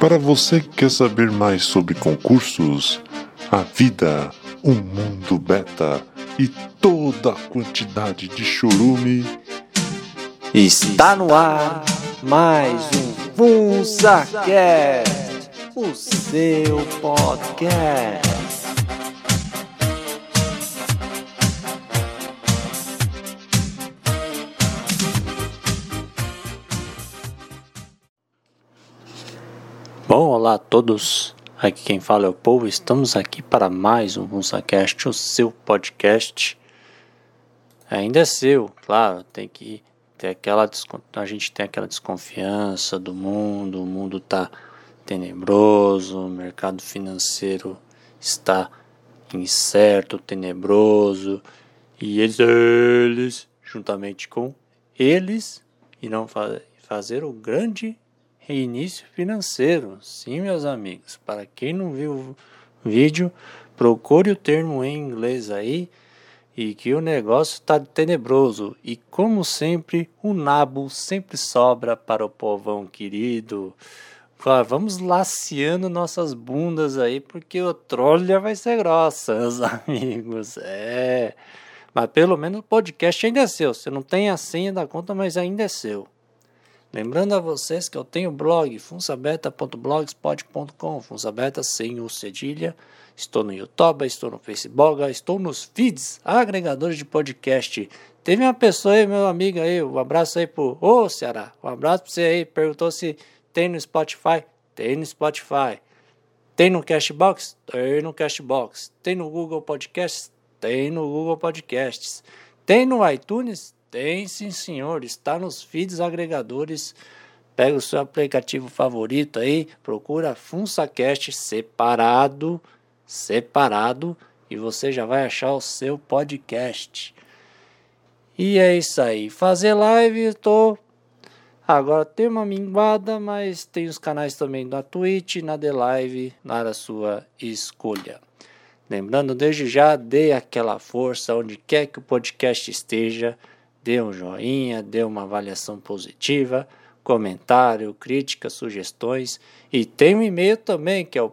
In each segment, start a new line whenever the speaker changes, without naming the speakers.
Para você que quer saber mais sobre concursos, a vida, o mundo beta e toda a quantidade de chorume,
Está no ar mais um FunsaCast, o seu podcast. Olá a todos. Aqui quem fala é o povo. Estamos aqui para mais um FunsaCast, o seu podcast. Ainda é seu, claro, tem que ter aquela a gente tem aquela desconfiança do mundo, o mundo tá tenebroso, o mercado financeiro está incerto, tenebroso, e eles, eles juntamente com eles irão fa fazer o grande reinício financeiro. Sim, meus amigos, para quem não viu o vídeo, procure o termo em inglês aí e que o negócio está tenebroso. E como sempre, o nabo sempre sobra para o povão querido. Vamos laceando nossas bundas aí, porque o trolha vai ser grossa, meus amigos. É. Mas pelo menos o podcast ainda é seu. Você não tem a senha da conta, mas ainda é seu. Lembrando a vocês que eu tenho blog funsabeta.blogspot.com, funsabeta sem o cedilha. Estou no YouTube, estou no Facebook, estou nos feeds, agregadores de podcast. Teve uma pessoa aí, meu amigo aí, um abraço aí pro Ô Ceará, um abraço pra você aí, perguntou se tem no Spotify. Tem no Spotify. Tem no Cashbox? Tem no Cashbox. Tem no Google Podcasts? Tem no Google Podcasts. Tem no iTunes? Tem sim, senhor. Está nos feeds agregadores. Pega o seu aplicativo favorito aí, procura FunsaCast separado, separado, e você já vai achar o seu podcast. E é isso aí. Fazer live, tô Agora tem uma minguada, mas tem os canais também na Twitch, na The Live, na sua escolha. Lembrando, desde já, dê aquela força onde quer que o podcast esteja, dê um joinha, dê uma avaliação positiva, comentário, críticas, sugestões. E tem um e-mail também, que é o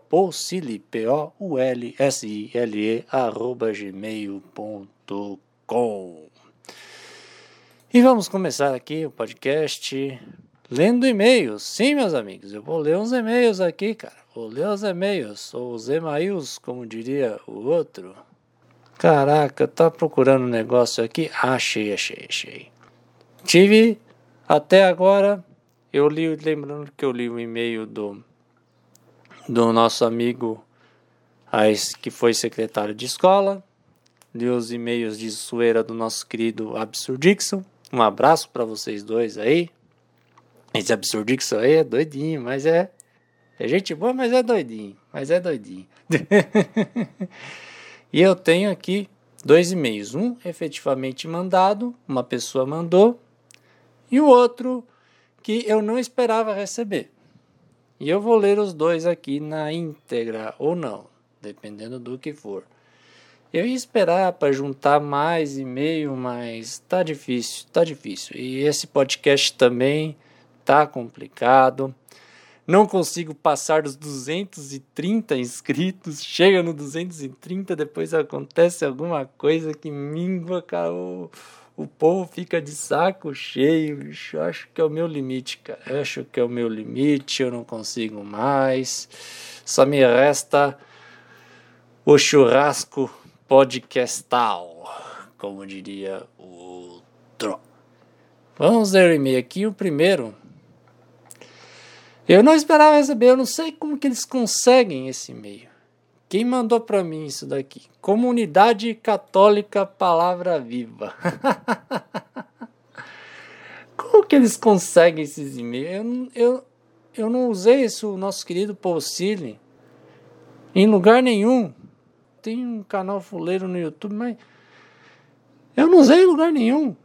arroba gmail.com. E vamos começar aqui o podcast lendo e-mails. Sim, meus amigos, eu vou ler uns e-mails aqui, cara. Vou ler os e-mails, ou os e-mails, como diria o outro. Caraca, tá procurando um negócio aqui? Achei, achei, achei. Tive até agora, eu li, lembrando que eu li o e-mail do, do nosso amigo que foi secretário de escola, li os e-mails de zoeira do nosso querido Absurdixon. Um abraço para vocês dois aí. Esse Absurdixon aí é doidinho, mas é. É gente boa, mas é doidinho. Mas é doidinho. e eu tenho aqui dois e-mails. Um efetivamente mandado, uma pessoa mandou, e o outro que eu não esperava receber. E eu vou ler os dois aqui na íntegra ou não, dependendo do que for. Eu ia esperar para juntar mais e-mail, mas tá difícil, tá difícil. E esse podcast também tá complicado. Não consigo passar dos 230 inscritos. Chega no 230, depois acontece alguma coisa que mingua, cara. O, o povo fica de saco cheio. Bicho. Acho que é o meu limite, cara. Acho que é o meu limite. Eu não consigo mais. Só me resta o churrasco podcastal, como diria o outro. Vamos ler o e-mail aqui. O primeiro. Eu não esperava receber, eu não sei como que eles conseguem esse e-mail. Quem mandou para mim isso daqui? Comunidade Católica Palavra Viva. como que eles conseguem esses e-mails? Eu, eu, eu não usei isso, nosso querido Paucile, em lugar nenhum tem um canal fuleiro no YouTube, mas eu não usei em lugar nenhum.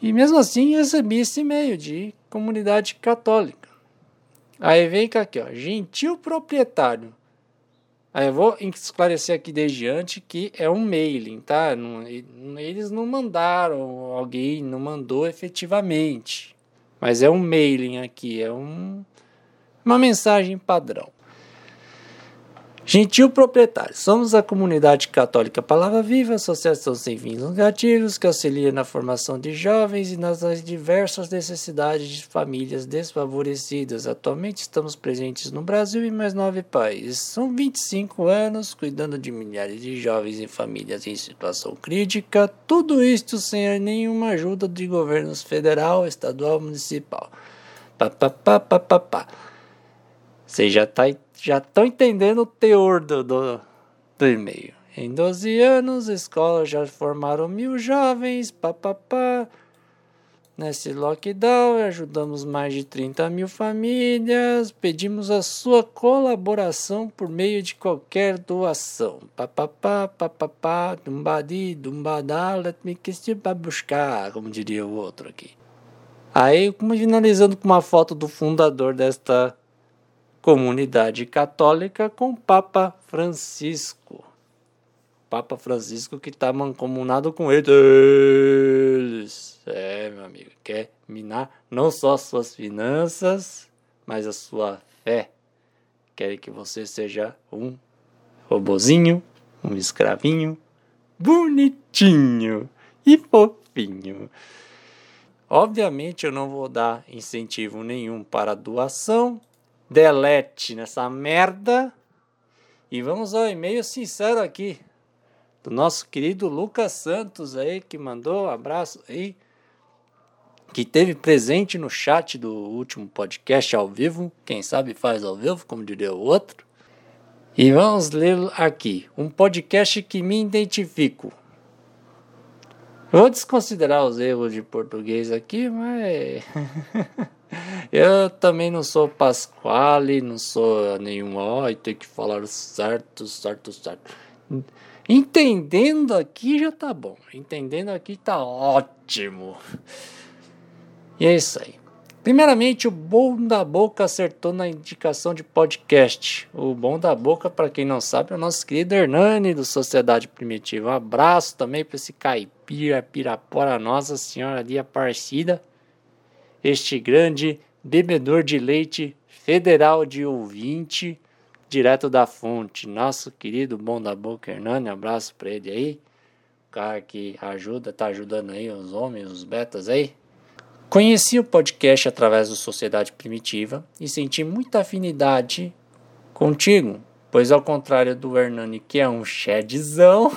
E mesmo assim recebi esse e-mail de comunidade católica. Aí vem cá aqui, ó, gentil proprietário. Aí eu vou esclarecer aqui desde antes que é um mailing, tá? Não- eles não mandaram, alguém não mandou efetivamente. Mas é um mailing aqui, é um Uma mensagem padrão. Gentil proprietário, somos a comunidade católica Palavra Viva, associação sem fins lucrativos que auxilia na formação de jovens e nas diversas necessidades de famílias desfavorecidas. Atualmente estamos presentes no Brasil e mais nove países. São 25 anos cuidando de milhares de jovens e famílias em situação crítica, tudo isto sem nenhuma ajuda de governos federal, estadual, municipal. Pá, pá, pá, pá, pá, pá. Você já está já estão entendendo o teor do, do, do e-mail. Em 12 anos, escolas já formaram mil jovens, papapá. Nesse lockdown, ajudamos mais de 30 mil famílias. Pedimos a sua colaboração por meio de qualquer doação. Papapá, papapá, dumbadi, dumbadá, let me kiss you pra buscar, como diria o outro aqui. Aí, como finalizando com uma foto do fundador desta comunidade católica com Papa Francisco. Papa Francisco que está mancomunado com eles. É, meu amigo, quer minar não só suas finanças, mas a sua fé. Quer que você seja um robozinho, um escravinho, bonitinho e fofinho. Obviamente eu não vou dar incentivo nenhum para doação, delete nessa merda. E vamos ao e-mail sincero aqui do nosso querido Lucas Santos aí que mandou um abraço aí que teve presente no chat do último podcast ao vivo, quem sabe faz ao vivo, como diria o outro. E vamos ler aqui, um podcast que me identifico. Vou desconsiderar os erros de português aqui, mas Eu também não sou Pasquale, não sou nenhum, ó, e tem que falar certo, certo, certo. Entendendo aqui já tá bom. Entendendo aqui tá ótimo. E é isso aí. Primeiramente, o Bom da Boca acertou na indicação de podcast. O Bom da Boca, para quem não sabe, é o nosso querido Hernani do Sociedade Primitiva. Um abraço também para esse caipira, pirapora, Nossa Senhora de Aparecida este grande bebedor de leite federal de ouvinte, direto da fonte. Nosso querido bom da boca Hernani, abraço para ele aí. O cara que ajuda, tá ajudando aí os homens, os betas aí. Conheci o podcast através do Sociedade Primitiva e senti muita afinidade contigo, pois ao contrário do Hernani, que é um chedzão,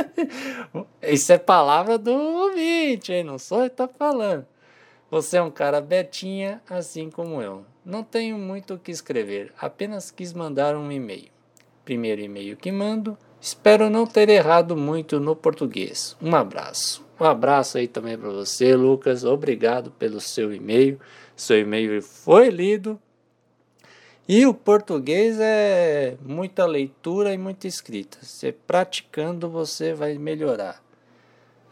isso é palavra do ouvinte, hein? não sou eu que tá falando. Você é um cara betinha, assim como eu. Não tenho muito o que escrever, apenas quis mandar um e-mail. Primeiro e-mail que mando. Espero não ter errado muito no português. Um abraço. Um abraço aí também para você, Lucas. Obrigado pelo seu e-mail. Seu e-mail foi lido. E o português é muita leitura e muita escrita. Você praticando, você vai melhorar.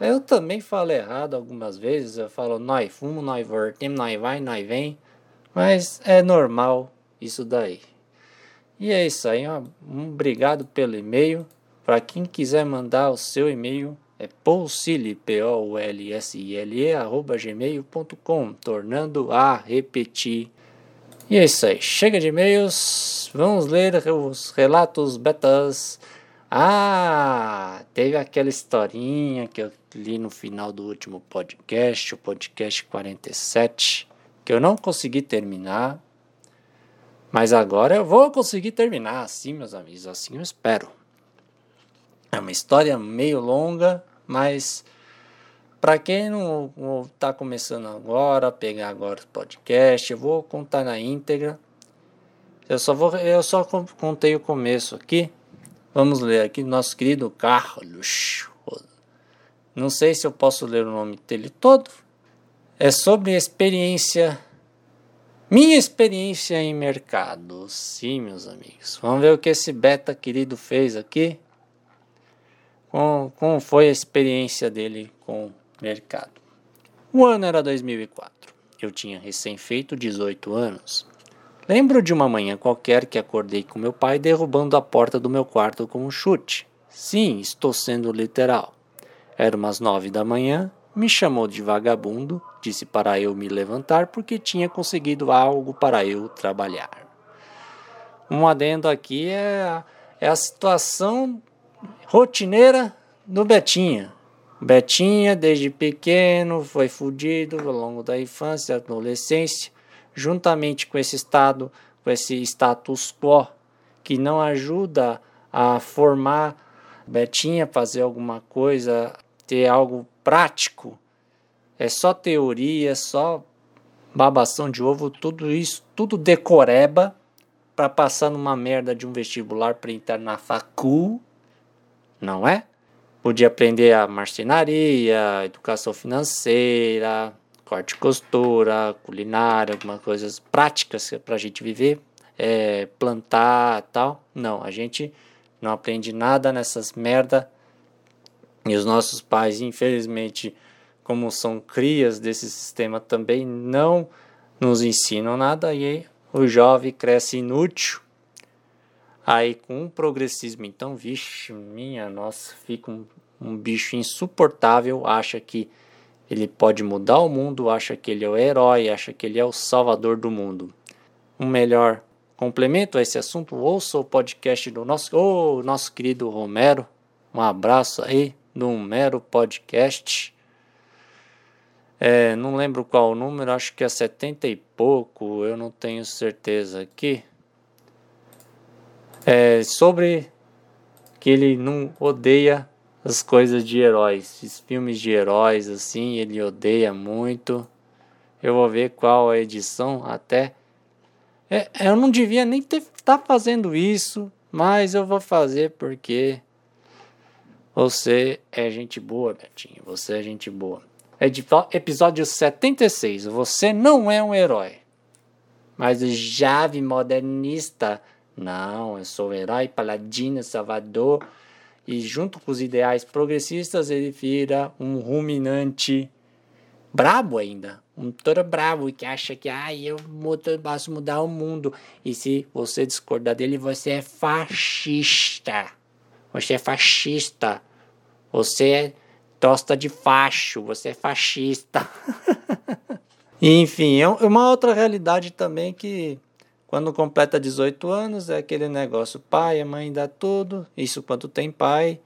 Eu também falo errado algumas vezes, eu falo nós fumo, nós voltemos, nós vai, nós vem, mas é normal isso daí. E é isso aí, um obrigado pelo e-mail. Para quem quiser mandar o seu e-mail, é paulsile, p o l s i l e arroba gmail.com, tornando a repetir. E é isso aí, chega de e-mails, vamos ler os relatos betas. Ah, teve aquela historinha que eu li no final do último podcast, o podcast 47, que eu não consegui terminar, mas agora eu vou conseguir terminar, assim, meus amigos, assim eu espero. É uma história meio longa, mas para quem não está começando agora, pegar agora o podcast, eu vou contar na íntegra. Eu só vou, eu só contei o começo aqui. Vamos ler aqui nosso querido Carlos. Não sei se eu posso ler o nome dele todo. É sobre experiência. Minha experiência em mercado. Sim, meus amigos. Vamos ver o que esse beta querido fez aqui. Como, como foi a experiência dele com o mercado. O ano era 2004. Eu tinha recém feito 18 anos. Lembro de uma manhã qualquer que acordei com meu pai derrubando a porta do meu quarto com um chute. Sim, estou sendo literal. Era umas nove da manhã, me chamou de vagabundo disse para eu me levantar porque tinha conseguido algo para eu trabalhar. Um adendo aqui é a, é a situação rotineira do Betinha. Betinha, desde pequeno, foi fudido ao longo da infância, adolescência, juntamente com esse estado, com esse status quo que não ajuda a formar Betinha fazer alguma coisa, ter algo prático. É só teoria, só babação de ovo, tudo isso, tudo decoreba para passar numa merda de um vestibular para entrar na facul, não é? Podia aprender a marcenaria, educação financeira, corte e costura, culinária, algumas coisas práticas para a gente viver, é, plantar tal. Não, a gente não aprende nada nessas merda. E os nossos pais, infelizmente, como são crias desse sistema, também não nos ensinam nada. E o jovem cresce inútil. Aí, com um progressismo, então, vixe, minha nossa, fica um, um bicho insuportável. Acha que ele pode mudar o mundo, acha que ele é o herói, acha que ele é o salvador do mundo. Um melhor complemento a esse assunto, ouça o podcast do nosso, oh, nosso querido Romero. Um abraço aí do Mero Podcast. É, não lembro qual o número, acho que é 70 e pouco, eu não tenho certeza aqui. É sobre que ele não odeia as coisas de heróis, esses filmes de heróis assim, ele odeia muito. Eu vou ver qual a edição até é, eu não devia nem estar tá fazendo isso, mas eu vou fazer porque você é gente boa, Betinho. Você é gente boa. Episódio 76. Você não é um herói. Mas o Jave modernista. Não, eu sou herói, paladino, salvador. E junto com os ideais progressistas, ele vira um ruminante brabo ainda um todo bravo que acha que ah, eu posso mudar o mundo. E se você discordar dele, você é fascista. Você é fascista. Você é tosta de facho. Você é fascista. Enfim, é uma outra realidade também que quando completa 18 anos é aquele negócio, pai, a mãe dá tudo. Isso quando tem pai,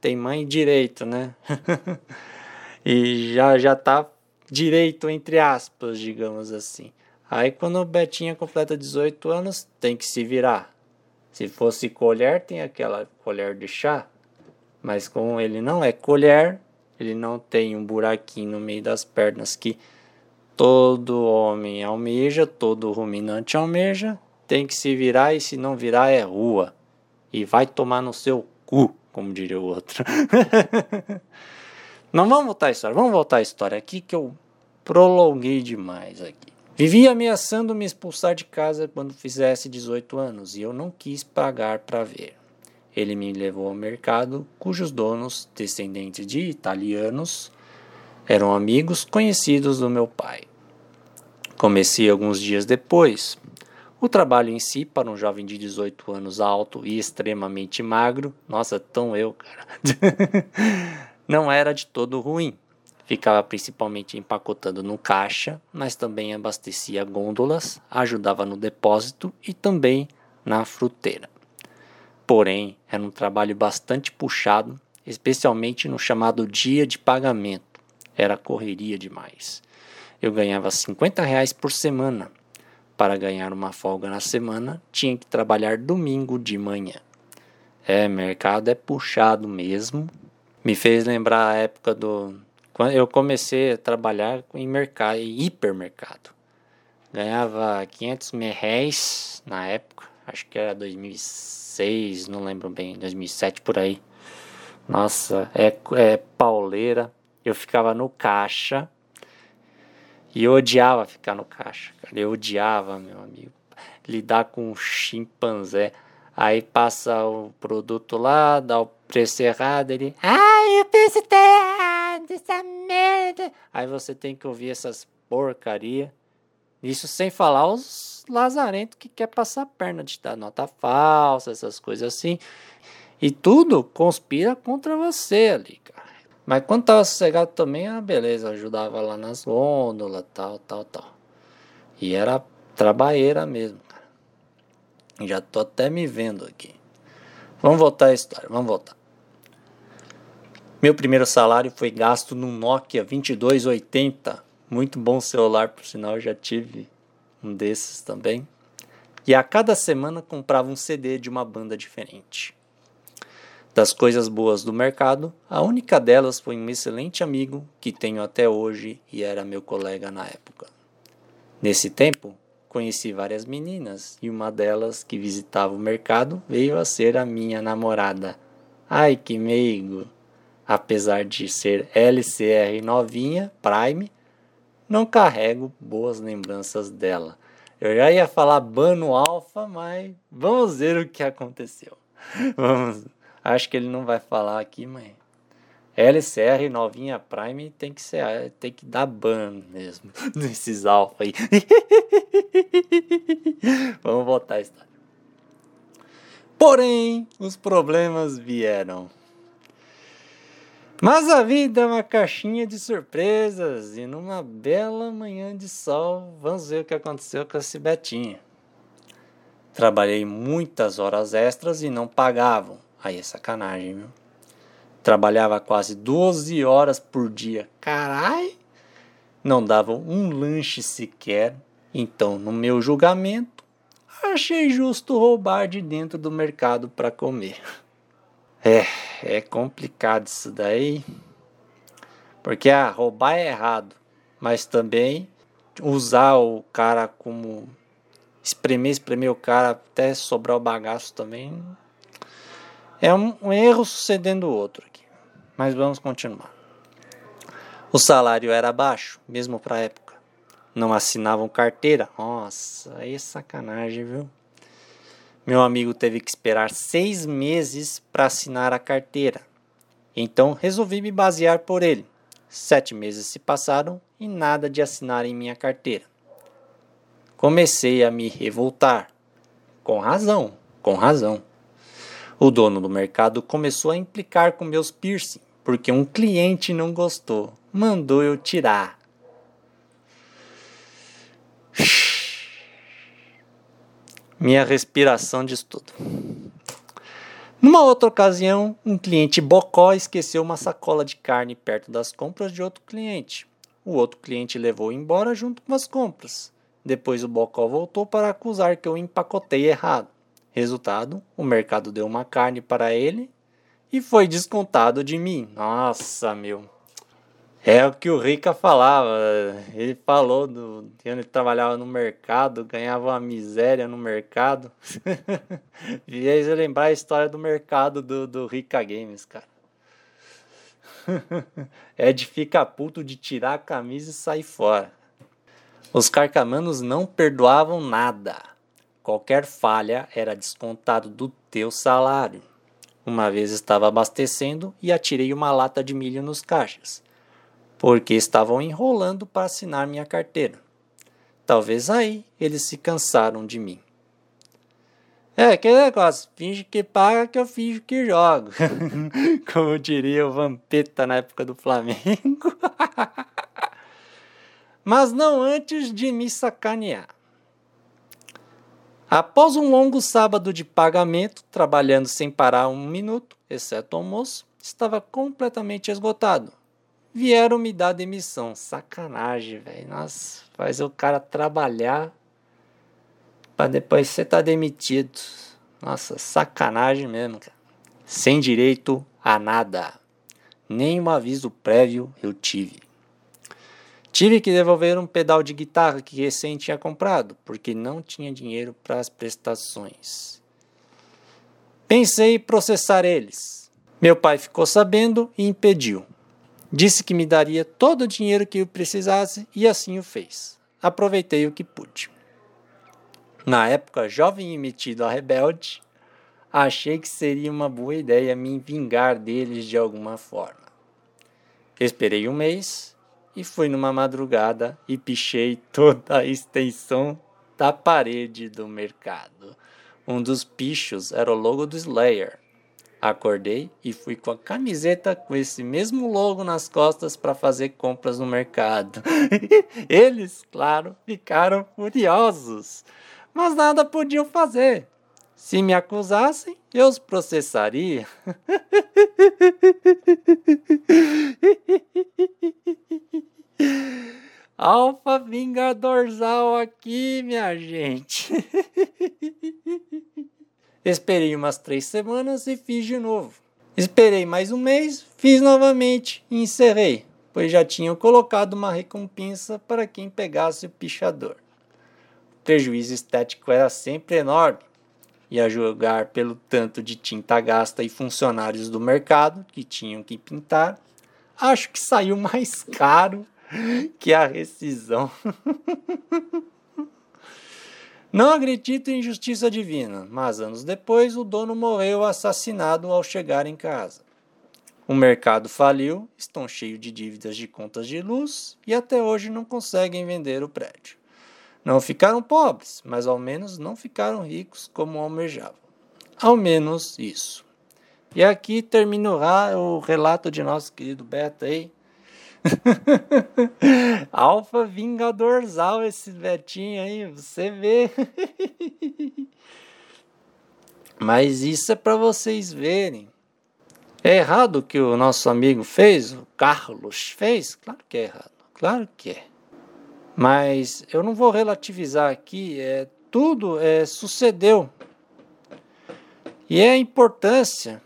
tem mãe direito, né? e já já tá direito, entre aspas, digamos assim. Aí quando o Betinha completa 18 anos, tem que se virar. Se fosse colher, tem aquela colher de chá. Mas como ele não é colher, ele não tem um buraquinho no meio das pernas que todo homem almeja, todo ruminante almeja, tem que se virar e se não virar é rua. E vai tomar no seu cu, como diria o outro. Não vamos voltar à história, vamos voltar à história aqui que eu prolonguei demais aqui. Vivia ameaçando me expulsar de casa quando fizesse 18 anos e eu não quis pagar para ver. Ele me levou ao mercado, cujos donos, descendentes de italianos, eram amigos conhecidos do meu pai. Comecei alguns dias depois. O trabalho em si, para um jovem de 18 anos alto e extremamente magro, nossa, tão eu, cara. não era de todo ruim. Ficava principalmente empacotando no caixa, mas também abastecia gôndolas, ajudava no depósito e também na fruteira. Porém, era um trabalho bastante puxado, especialmente no chamado dia de pagamento. Era correria demais. Eu ganhava 50 reais por semana. Para ganhar uma folga na semana, tinha que trabalhar domingo de manhã. É, mercado é puxado mesmo, me fez lembrar a época do. Quando eu comecei a trabalhar em mercado, em hipermercado. Ganhava 500 reais na época, acho que era 2006, não lembro bem, 2007 por aí. Nossa, é, é pauleira. Eu ficava no caixa e eu odiava ficar no caixa, cara. Eu odiava, meu amigo, lidar com um chimpanzé. Aí passa o produto lá, dá o preço errado, ele. Ai, o preço tá errado, essa merda. Aí você tem que ouvir essas porcaria. Isso sem falar os lazarentos que quer passar a perna de dar nota falsa, essas coisas assim. E tudo conspira contra você ali, cara. Mas quando tava sossegado também, ah, beleza, ajudava lá nas gôndolas, tal, tal, tal. E era trabalheira mesmo, cara. Já tô até me vendo aqui. Vamos voltar à história, vamos voltar. Meu primeiro salário foi gasto num Nokia 2280. Muito bom celular, por sinal, já tive um desses também. E a cada semana comprava um CD de uma banda diferente. Das coisas boas do mercado, a única delas foi um excelente amigo que tenho até hoje e era meu colega na época. Nesse tempo, conheci várias meninas e uma delas que visitava o mercado veio a ser a minha namorada. Ai que meigo! Apesar de ser LCR novinha, Prime, não carrego boas lembranças dela. Eu já ia falar Bano Alpha, mas vamos ver o que aconteceu. Vamos. Acho que ele não vai falar aqui, mas LCR novinha Prime tem que ser, tem que dar ban mesmo nesses alfa aí. Vamos voltar a história. Porém, os problemas vieram. Mas a vida é uma caixinha de surpresas e numa bela manhã de sol, vamos ver o que aconteceu com esse Betinho. Trabalhei muitas horas extras e não pagavam. Aí é sacanagem, viu? Trabalhava quase 12 horas por dia. Carai! Não davam um lanche sequer. Então, no meu julgamento, achei justo roubar de dentro do mercado para comer. É, é complicado isso daí. Porque ah, roubar é errado, mas também usar o cara como espremer, espremer o cara até sobrar o bagaço também é um, um erro sucedendo o outro aqui. Mas vamos continuar. O salário era baixo, mesmo para a época. Não assinavam carteira. Nossa, aí é sacanagem, viu? Meu amigo teve que esperar seis meses para assinar a carteira. Então resolvi me basear por ele. Sete meses se passaram e nada de assinar em minha carteira. Comecei a me revoltar. Com razão, com razão. O dono do mercado começou a implicar com meus piercing, porque um cliente não gostou. Mandou eu tirar. minha respiração de estudo. Numa outra ocasião, um cliente bocó esqueceu uma sacola de carne perto das compras de outro cliente. O outro cliente levou embora junto com as compras. Depois o bocó voltou para acusar que eu empacotei errado. Resultado, o mercado deu uma carne para ele e foi descontado de mim. Nossa, meu. É o que o Rica falava. Ele falou do que ele trabalhava no mercado, ganhava uma miséria no mercado. e aí você lembrar a história do mercado do, do Rica Games, cara. é de ficar puto de tirar a camisa e sair fora. Os carcamanos não perdoavam nada. Qualquer falha era descontado do teu salário. Uma vez estava abastecendo e atirei uma lata de milho nos caixas porque estavam enrolando para assinar minha carteira. Talvez aí eles se cansaram de mim. É, que negócio, finge que paga que eu finge que jogo. Como diria o Vampeta na época do Flamengo. Mas não antes de me sacanear. Após um longo sábado de pagamento, trabalhando sem parar um minuto, exceto almoço, estava completamente esgotado vieram me dar demissão. Sacanagem, velho. Nossa, faz o cara trabalhar para depois você tá demitido. Nossa, sacanagem mesmo, cara. Sem direito a nada. Nenhum aviso prévio eu tive. Tive que devolver um pedal de guitarra que recém tinha comprado, porque não tinha dinheiro para as prestações. Pensei em processar eles. Meu pai ficou sabendo e impediu. Disse que me daria todo o dinheiro que eu precisasse e assim o fez. Aproveitei o que pude. Na época, jovem e metido a rebelde, achei que seria uma boa ideia me vingar deles de alguma forma. Esperei um mês e fui numa madrugada e pichei toda a extensão da parede do mercado. Um dos pichos era o logo do Slayer. Acordei e fui com a camiseta com esse mesmo logo nas costas para fazer compras no mercado. Eles, claro, ficaram furiosos, mas nada podiam fazer. Se me acusassem, eu os processaria. Alfa Vingadorzal aqui, minha gente. Esperei umas três semanas e fiz de novo. Esperei mais um mês, fiz novamente e encerrei, pois já tinham colocado uma recompensa para quem pegasse o pichador. O prejuízo estético era sempre enorme, e a julgar pelo tanto de tinta gasta e funcionários do mercado que tinham que pintar, acho que saiu mais caro que a rescisão. Não acredito em justiça divina, mas anos depois o dono morreu assassinado ao chegar em casa. O mercado faliu, estão cheios de dívidas de contas de luz e até hoje não conseguem vender o prédio. Não ficaram pobres, mas ao menos não ficaram ricos como almejavam. Ao menos isso. E aqui termina o relato de nosso querido Beto aí, Alfa Vingadorzal, esse Betinho aí, você vê. Mas isso é para vocês verem. É errado o que o nosso amigo fez, o Carlos fez? Claro que é errado, claro que é. Mas eu não vou relativizar aqui, é, tudo é, sucedeu. E é a importância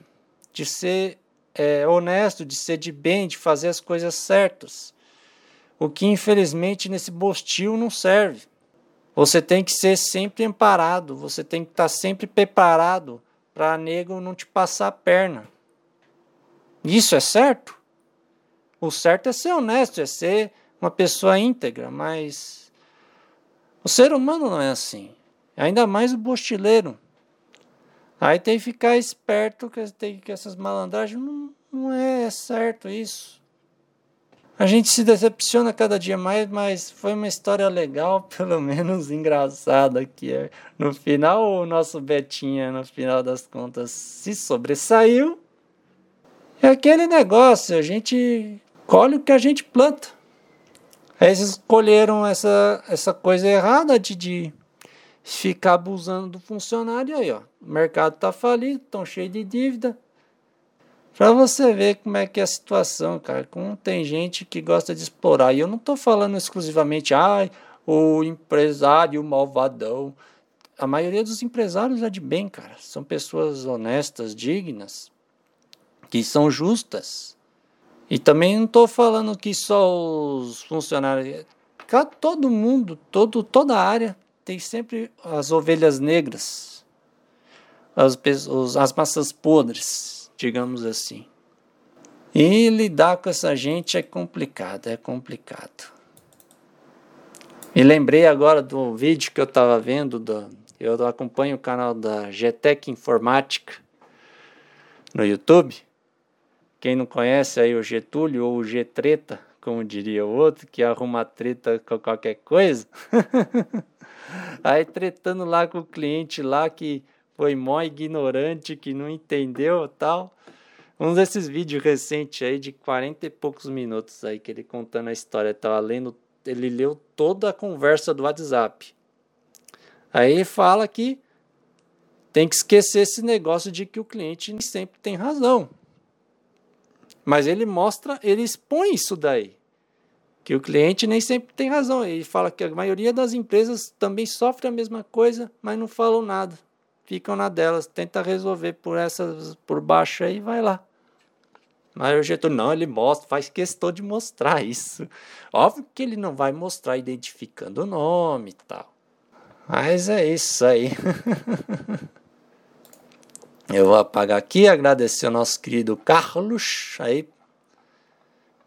de ser é, honesto, de ser de bem, de fazer as coisas certas. O que infelizmente nesse bostil não serve. Você tem que ser sempre amparado, você tem que estar sempre preparado para nego não te passar a perna. Isso é certo? O certo é ser honesto, é ser uma pessoa íntegra, mas o ser humano não é assim. Ainda mais o bostileiro. Aí tem que ficar esperto que, tem, que essas malandragens não, não é certo isso. A gente se decepciona cada dia mais, mas foi uma história legal, pelo menos engraçada que é. No final, o nosso Betinha, no final das contas, se sobressaiu. É aquele negócio, a gente colhe o que a gente planta. Aí eles escolheram essa, essa coisa errada de, de ficar abusando do funcionário aí, ó. O mercado tá falido, tão cheio de dívida. Para você ver como é que é a situação, cara. Como tem gente que gosta de explorar. E eu não tô falando exclusivamente, ai, o empresário malvadão. A maioria dos empresários é de bem, cara. São pessoas honestas, dignas, que são justas. E também não estou falando que só os funcionários. Todo mundo, todo, toda a área tem sempre as ovelhas negras, as, as massas podres, digamos assim. E lidar com essa gente é complicado, é complicado. Me lembrei agora do vídeo que eu estava vendo, do, eu acompanho o canal da GTEC Informática no YouTube. Quem não conhece aí o Getúlio ou o G-Treta, como diria o outro, que arruma treta com qualquer coisa. Aí tretando lá com o cliente lá que foi mó ignorante, que não entendeu tal. Um desses vídeos recentes aí de 40 e poucos minutos aí que ele contando a história, tava lendo, ele leu toda a conversa do WhatsApp. Aí fala que tem que esquecer esse negócio de que o cliente sempre tem razão. Mas ele mostra, ele expõe isso daí que o cliente nem sempre tem razão. Ele fala que a maioria das empresas também sofre a mesma coisa, mas não falam nada. Ficam na delas, tenta resolver por essas por baixo aí, vai lá. Mas o Getúlio não, ele mostra, faz questão de mostrar isso. Óbvio que ele não vai mostrar identificando o nome e tal. Mas é isso aí. Eu vou apagar aqui, agradecer ao nosso querido Carlos aí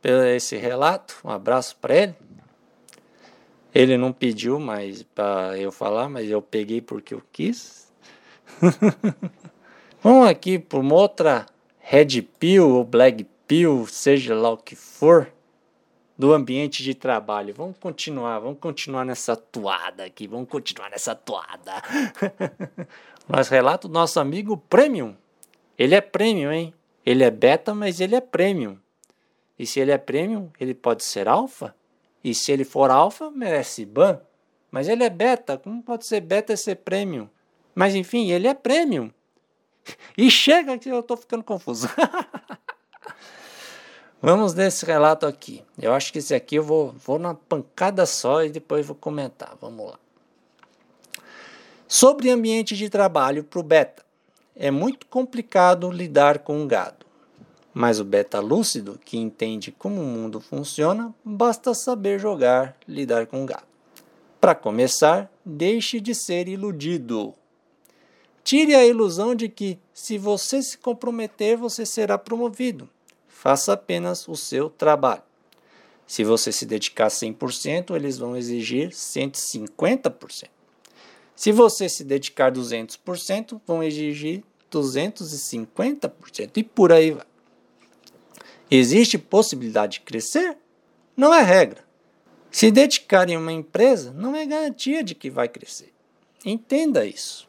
pelo esse relato. Um abraço para ele. Ele não pediu mais para eu falar, mas eu peguei porque eu quis. Vamos aqui por uma outra Red Pill ou Black Pill, seja lá o que for, do ambiente de trabalho. Vamos continuar, vamos continuar nessa toada aqui, vamos continuar nessa toada. Nós relato do nosso amigo Premium, Ele é premium, hein? Ele é beta, mas ele é premium. E se ele é premium, ele pode ser alfa? E se ele for alfa, merece ban? Mas ele é beta, como pode ser beta e ser premium? Mas enfim, ele é premium. E chega que eu estou ficando confuso. Vamos nesse relato aqui. Eu acho que esse aqui eu vou, vou na pancada só e depois vou comentar. Vamos lá. Sobre ambiente de trabalho para o beta. É muito complicado lidar com o gado. Mas o beta lúcido, que entende como o mundo funciona, basta saber jogar, lidar com o gado. Para começar, deixe de ser iludido. Tire a ilusão de que, se você se comprometer, você será promovido faça apenas o seu trabalho. Se você se dedicar 100%, eles vão exigir 150%. Se você se dedicar 200%, vão exigir 250% e por aí vai. Existe possibilidade de crescer? Não é regra. Se dedicar em uma empresa não é garantia de que vai crescer. Entenda isso.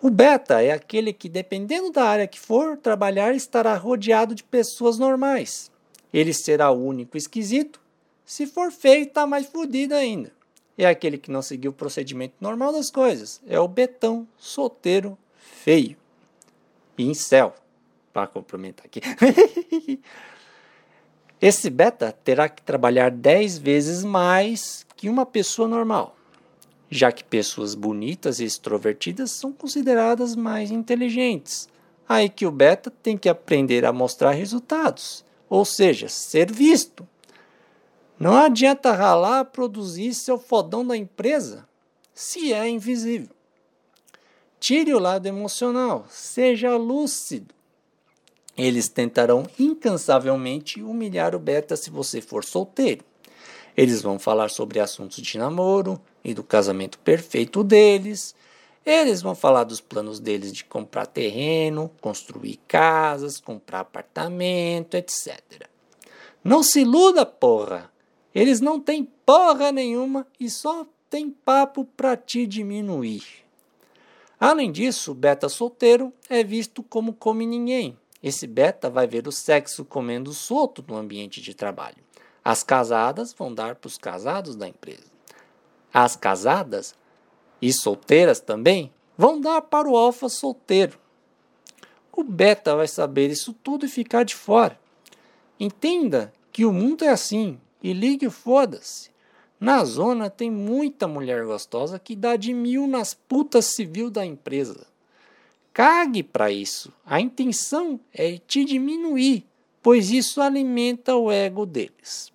O beta é aquele que, dependendo da área que for trabalhar, estará rodeado de pessoas normais. Ele será o único esquisito. Se for feio, está mais fodido ainda. É aquele que não seguiu o procedimento normal das coisas. É o betão solteiro feio. E em céu, para complementar aqui. Esse beta terá que trabalhar 10 vezes mais que uma pessoa normal já que pessoas bonitas e extrovertidas são consideradas mais inteligentes. Aí que o beta tem que aprender a mostrar resultados, ou seja, ser visto. Não adianta ralar produzir seu fodão da empresa se é invisível. Tire o lado emocional, seja lúcido. Eles tentarão incansavelmente humilhar o beta se você for solteiro. Eles vão falar sobre assuntos de namoro, e do casamento perfeito deles. Eles vão falar dos planos deles de comprar terreno, construir casas, comprar apartamento, etc. Não se iluda, porra! Eles não têm porra nenhuma e só tem papo para te diminuir. Além disso, o beta solteiro é visto como come ninguém. Esse beta vai ver o sexo comendo solto no ambiente de trabalho. As casadas vão dar para os casados da empresa. As casadas e solteiras também vão dar para o alfa solteiro. O beta vai saber isso tudo e ficar de fora. Entenda que o mundo é assim e ligue foda-se. Na zona tem muita mulher gostosa que dá de mil nas putas civil da empresa. Cague para isso. A intenção é te diminuir, pois isso alimenta o ego deles.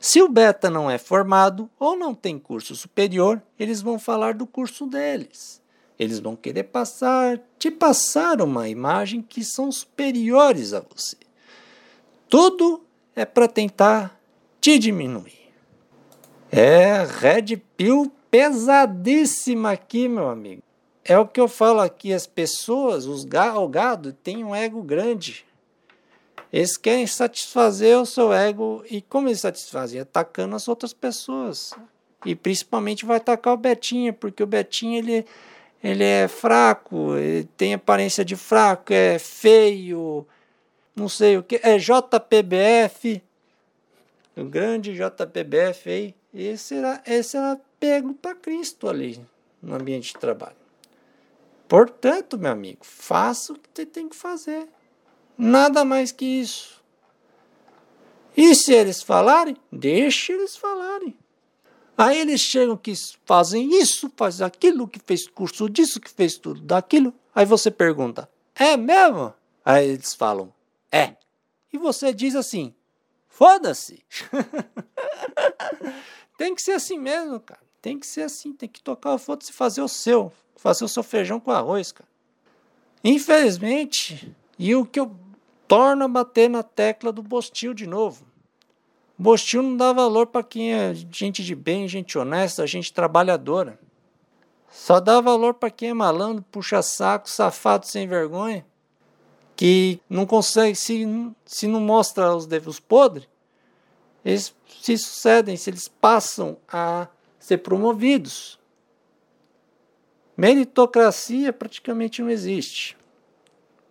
Se o beta não é formado ou não tem curso superior, eles vão falar do curso deles. Eles vão querer passar, te passar uma imagem que são superiores a você. Tudo é para tentar te diminuir. É red pill pesadíssima aqui, meu amigo. É o que eu falo aqui, as pessoas, os ga o gado, têm um ego grande. Eles querem satisfazer o seu ego. E como eles satisfazem? Atacando as outras pessoas. E principalmente vai atacar o Betinho, porque o Betinho ele, ele é fraco, ele tem aparência de fraco, é feio, não sei o que. É JPBF, o grande JPBF aí. Esse era, esse era pego para Cristo ali no ambiente de trabalho. Portanto, meu amigo, faça o que você tem que fazer. Nada mais que isso. E se eles falarem, deixe eles falarem. Aí eles chegam que fazem isso, fazem aquilo, que fez curso disso, que fez tudo daquilo. Aí você pergunta, é mesmo? Aí eles falam, é. E você diz assim, foda-se. tem que ser assim mesmo, cara. Tem que ser assim, tem que tocar o foda-se e fazer o seu. Fazer o seu feijão com arroz, cara. Infelizmente, e o que eu torna a bater na tecla do Bostil de novo. Bostil não dá valor para quem é gente de bem, gente honesta, gente trabalhadora. Só dá valor para quem é malandro, puxa saco, safado sem vergonha, que não consegue, se, se não mostra os devos podres, eles se sucedem, se eles passam a ser promovidos. Meritocracia praticamente não existe.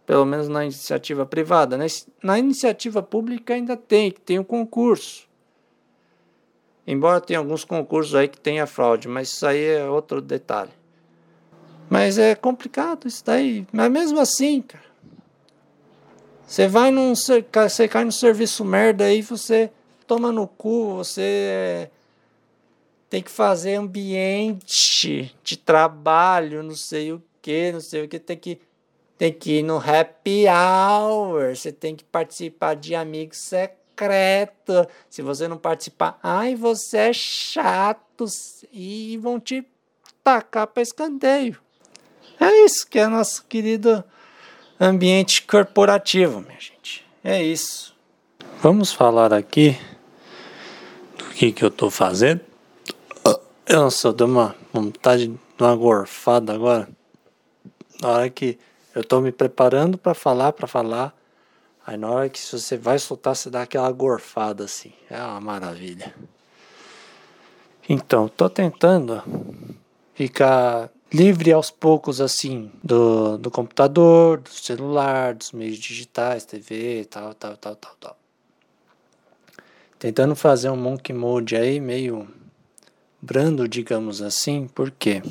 pelo menos na iniciativa privada. Na, na iniciativa pública ainda tem, tem o um concurso. Embora tenha alguns concursos aí que tenha fraude, mas isso aí é outro detalhe. Mas é complicado isso daí. Mas mesmo assim, cara. Você vai num. Você cai no serviço merda aí, você toma no cu, você tem que fazer ambiente de trabalho, não sei o que, não sei o que, tem que tem que ir no happy hour, você tem que participar de amigo secreto. Se você não participar, ai, você é chato e vão te tacar para escanteio. É isso que é nosso querido ambiente corporativo, minha gente. É isso. Vamos falar aqui do que, que eu tô fazendo. Eu só dou uma vontade de uma gorfada agora. Na hora que eu tô me preparando para falar, para falar. Aí na hora que você vai soltar, você dá aquela gorfada assim. É uma maravilha. Então, tô tentando ficar livre aos poucos, assim, do, do computador, do celular, dos meios digitais, TV, tal, tal, tal, tal, tal. Tentando fazer um monkey mode aí meio brando, digamos assim, porque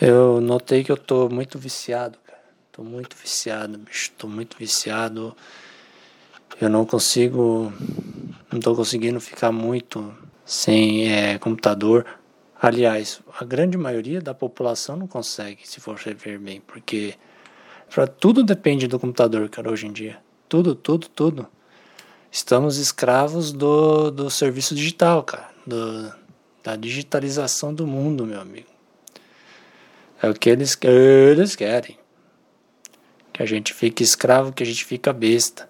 eu notei que eu tô muito viciado, cara. Tô muito viciado, bicho, tô muito viciado. Eu não consigo, não tô conseguindo ficar muito sem é, computador. Aliás, a grande maioria da população não consegue, se for ver bem, porque pra, tudo depende do computador, cara, hoje em dia. Tudo, tudo, tudo. Estamos escravos do, do serviço digital, cara, do, da digitalização do mundo, meu amigo. É o que eles, eles querem. Que a gente fique escravo, que a gente fica besta.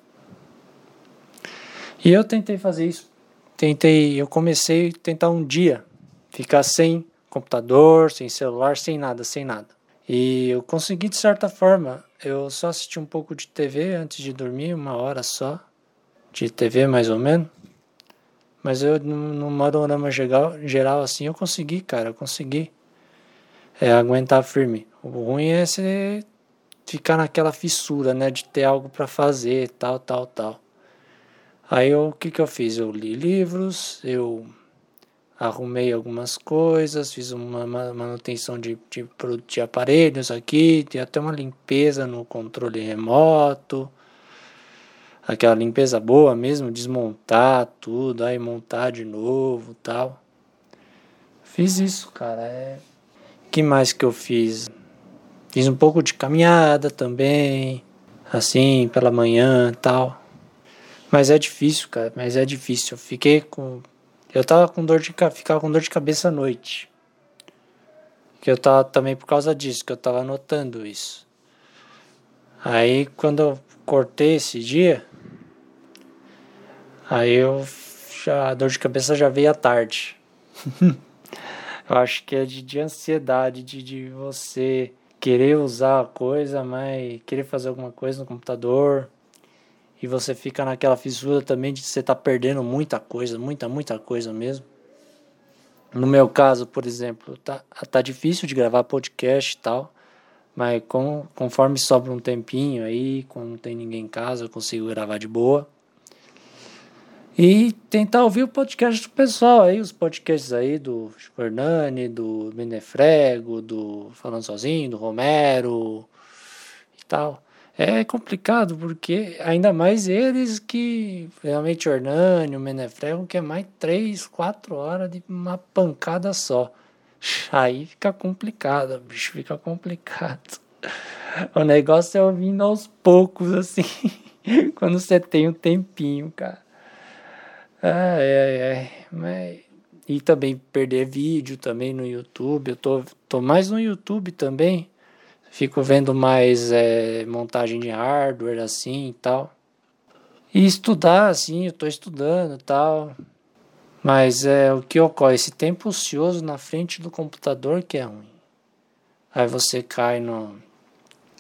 E eu tentei fazer isso. Tentei, eu comecei a tentar um dia ficar sem computador, sem celular, sem nada, sem nada. E eu consegui de certa forma. Eu só assisti um pouco de TV antes de dormir, uma hora só de TV mais ou menos. Mas eu, no panorama geral, geral assim, eu consegui, cara, eu consegui é, aguentar firme. O ruim é você ficar naquela fissura, né, de ter algo para fazer, tal, tal, tal. Aí o que que eu fiz? Eu li livros, eu arrumei algumas coisas, fiz uma manutenção de, de, de aparelhos aqui, tem até uma limpeza no controle remoto, aquela limpeza boa mesmo, desmontar tudo, aí montar de novo tal. Fiz isso, cara. É... que mais que eu fiz? Fiz um pouco de caminhada também, assim, pela manhã tal. Mas é difícil, cara, mas é difícil. Eu fiquei com eu tava com dor de ficava com dor de cabeça à noite. Que eu tava também por causa disso, que eu tava notando isso. Aí quando eu cortei esse dia, aí eu já a dor de cabeça já veio à tarde. eu acho que é de, de ansiedade, de, de você querer usar a coisa, mas querer fazer alguma coisa no computador e você fica naquela fissura também de você estar tá perdendo muita coisa, muita, muita coisa mesmo. No meu caso, por exemplo, tá, tá difícil de gravar podcast e tal, mas com, conforme sobra um tempinho aí, quando não tem ninguém em casa, eu consigo gravar de boa. E tentar ouvir o podcast do pessoal aí, os podcasts aí do Hernani, do Menefrego, do Falando Sozinho, do Romero e tal é complicado, porque ainda mais eles que realmente Hernani, o Menefrego, que é mais três, quatro horas de uma pancada só. Aí fica complicado, bicho, fica complicado. O negócio é ouvindo aos poucos, assim, quando você tem um tempinho, cara. Ai, ai, ai. Mas... E também perder vídeo também no YouTube. Eu tô, tô mais no YouTube também Fico vendo mais é, montagem de hardware assim e tal. E estudar, assim, eu estou estudando e tal. Mas é o que ocorre, esse tempo ocioso na frente do computador que é ruim. Aí você cai no.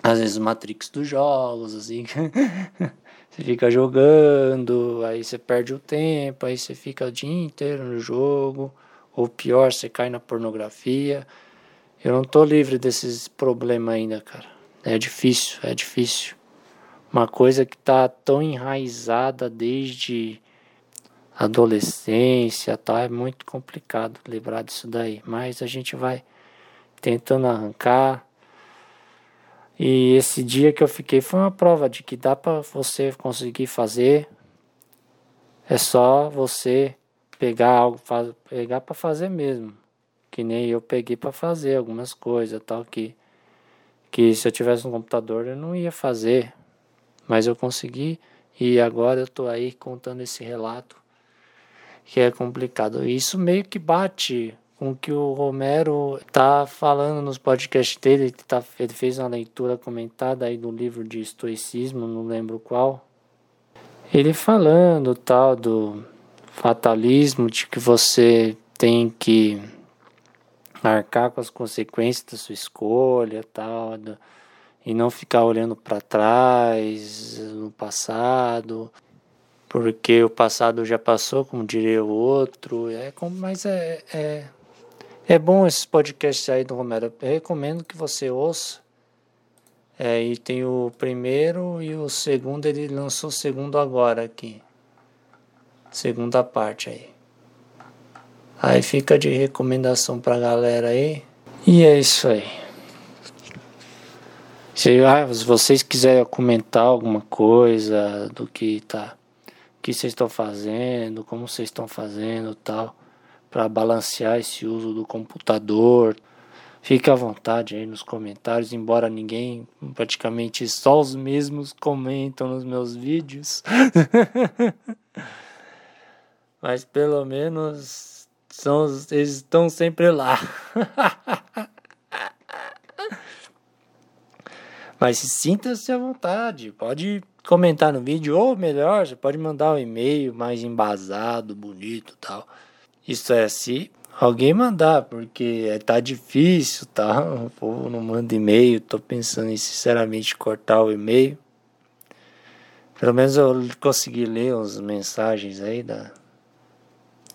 Às vezes Matrix dos jogos, assim. você fica jogando, aí você perde o tempo, aí você fica o dia inteiro no jogo. Ou pior, você cai na pornografia. Eu não tô livre desses problemas ainda, cara. É difícil, é difícil. Uma coisa que está tão enraizada desde adolescência, tá? É muito complicado lembrar disso daí, mas a gente vai tentando arrancar. E esse dia que eu fiquei foi uma prova de que dá para você conseguir fazer. É só você pegar algo, pegar para fazer mesmo. Que nem eu peguei para fazer algumas coisas, tal que que se eu tivesse um computador eu não ia fazer, mas eu consegui e agora eu tô aí contando esse relato que é complicado. Isso meio que bate com o que o Romero tá falando nos podcasts dele, ele, tá, ele fez uma leitura comentada aí do livro de estoicismo, não lembro qual. Ele falando tal do fatalismo de que você tem que arcar com as consequências da sua escolha, tal, e não ficar olhando para trás, no passado, porque o passado já passou, como diria o outro. É, mas é, é, é bom esses podcasts aí do Romero. Eu recomendo que você ouça. É, e tem o primeiro e o segundo, ele lançou o segundo agora aqui. Segunda parte aí. Aí fica de recomendação pra galera aí. E é isso aí. Se, ah, se vocês quiserem comentar alguma coisa do que tá, que vocês estão fazendo, como vocês estão fazendo, tal, para balancear esse uso do computador, fique à vontade aí nos comentários, embora ninguém, praticamente só os mesmos comentam nos meus vídeos. Mas pelo menos são, eles estão sempre lá. Mas sinta-se à vontade. Pode comentar no vídeo, ou melhor, você pode mandar um e-mail mais embasado, bonito tal. Isso é se alguém mandar, porque é, tá difícil, tá? O povo não manda e-mail. Tô pensando em sinceramente cortar o e-mail. Pelo menos eu consegui ler as mensagens aí da,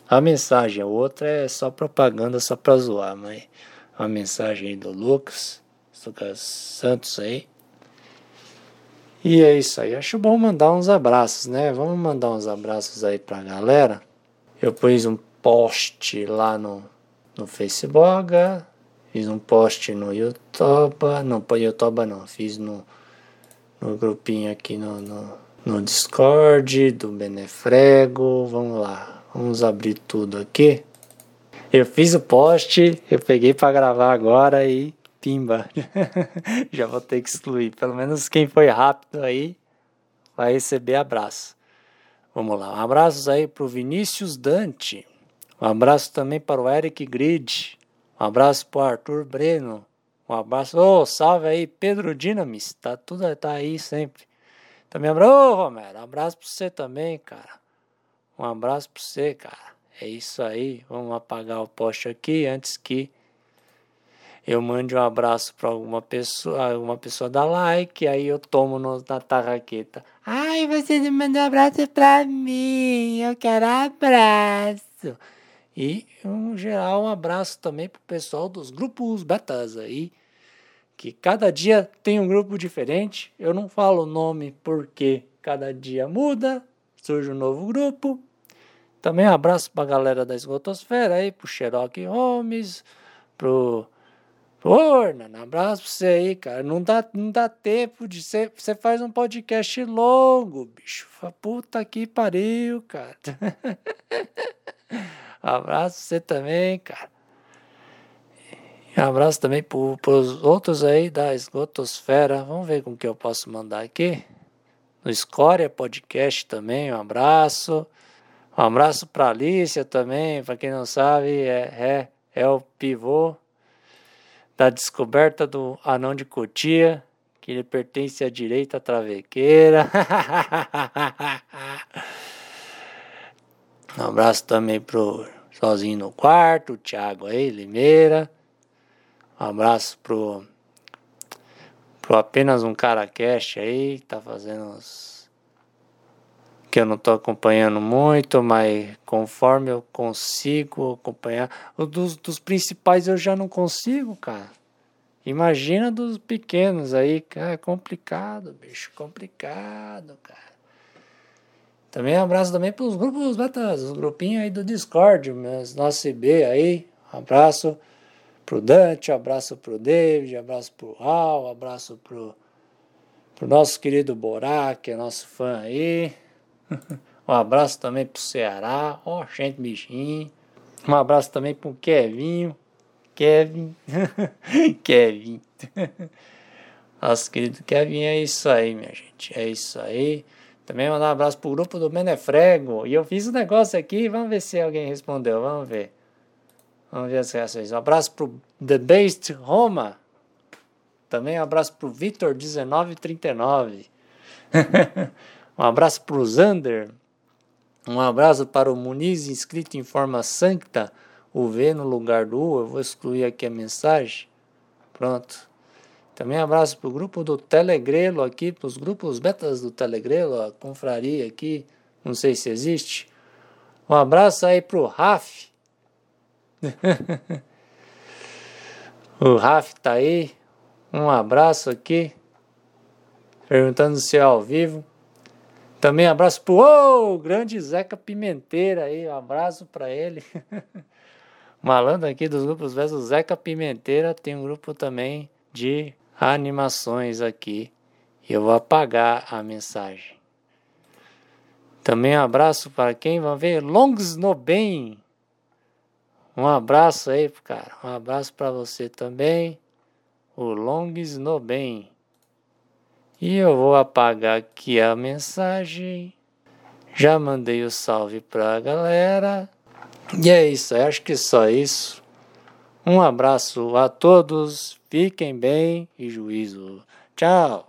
a mensagem, a outra é só propaganda, só pra zoar, mas a mensagem do Lucas, Lucas Santos aí. E é isso aí. Acho bom mandar uns abraços, né? Vamos mandar uns abraços aí pra galera. Eu pus um post lá no, no Facebook, fiz um post no YouTube, não, para YouTube não, fiz no, no grupinho aqui no, no, no Discord do Benefrego. Vamos lá. Vamos abrir tudo aqui. Eu fiz o post, eu peguei para gravar agora e pimba. Já vou ter que excluir. Pelo menos quem foi rápido aí vai receber abraço. Vamos lá. Um abraço aí pro Vinícius Dante. Um abraço também para o Eric Grid. Um abraço pro Arthur Breno. Um abraço. Ô, oh, salve aí, Pedro Dinamis. Tá tudo tá aí sempre. Também abraço. Ô, Romero, um abraço para você também, cara. Um abraço para você, cara. É isso aí. Vamos apagar o post aqui antes que eu mande um abraço para alguma pessoa, alguma pessoa dar like, aí eu tomo no, na tarraqueta. Ai, você não mandou um abraço para mim, eu quero abraço. E, em geral, um abraço também pro pessoal dos grupos betas aí, que cada dia tem um grupo diferente. Eu não falo o nome porque cada dia muda, surge um novo grupo. Também um abraço pra galera da Esgotosfera aí, pro Xerox Holmes, pro. Orna, um abraço pra você aí, cara. Não dá, não dá tempo de ser. Você faz um podcast longo, bicho. Puta que pariu, cara. abraço pra você também, cara. Um abraço também pro, pros outros aí da Esgotosfera. Vamos ver com que eu posso mandar aqui. No Escória Podcast também, um abraço. Um abraço para Alicia também, para quem não sabe, é, é, é o pivô da descoberta do anão de Cotia, que ele pertence à direita travequeira. um abraço também pro Sozinho no Quarto, o Thiago aí, Limeira. Um abraço pro, pro apenas um cara cast aí, que tá fazendo uns que eu não estou acompanhando muito, mas conforme eu consigo acompanhar, dos, dos principais eu já não consigo, cara. Imagina dos pequenos aí, cara, é complicado, bicho, complicado, cara. Também um abraço também para os grupos betas, os grupinhos aí do Discord, meus, nosso IB aí. Um abraço pro Dante, um abraço pro David, um abraço pro Raul, um abraço pro, pro nosso querido Borá, que é nosso fã aí. Um abraço também pro Ceará, ó, oh, gente bichinho. Um abraço também pro Kevinho. Kevin. Kevin. Nosso querido Kevin, é isso aí, minha gente. É isso aí. Também mandar um abraço pro grupo do Menefrego. E eu fiz um negócio aqui, vamos ver se alguém respondeu. Vamos ver. Vamos ver as reações. Um abraço pro The Based Roma. Também um abraço pro Vitor 1939. Um abraço pro Zander. Um abraço para o Muniz inscrito em forma sancta, o V no lugar do U. Eu vou excluir aqui a mensagem. Pronto. Também abraço para o grupo do Telegrelo aqui, para os grupos betas do Telegrelo, a confraria aqui, não sei se existe. Um abraço aí para o Raf. o Raf tá aí. Um abraço aqui. Perguntando se é ao vivo. Também abraço pro oh, grande Zeca Pimenteira aí, um abraço para ele. Malandro aqui dos grupos versus Zeca Pimenteira tem um grupo também de animações aqui. Eu vou apagar a mensagem. Também um abraço para quem vai ver Longs no Bem. Um abraço aí, cara. Um abraço para você também. O Longs no Bem. E eu vou apagar aqui a mensagem. Já mandei o salve pra galera. E é isso, acho que só isso. Um abraço a todos, fiquem bem e juízo. Tchau!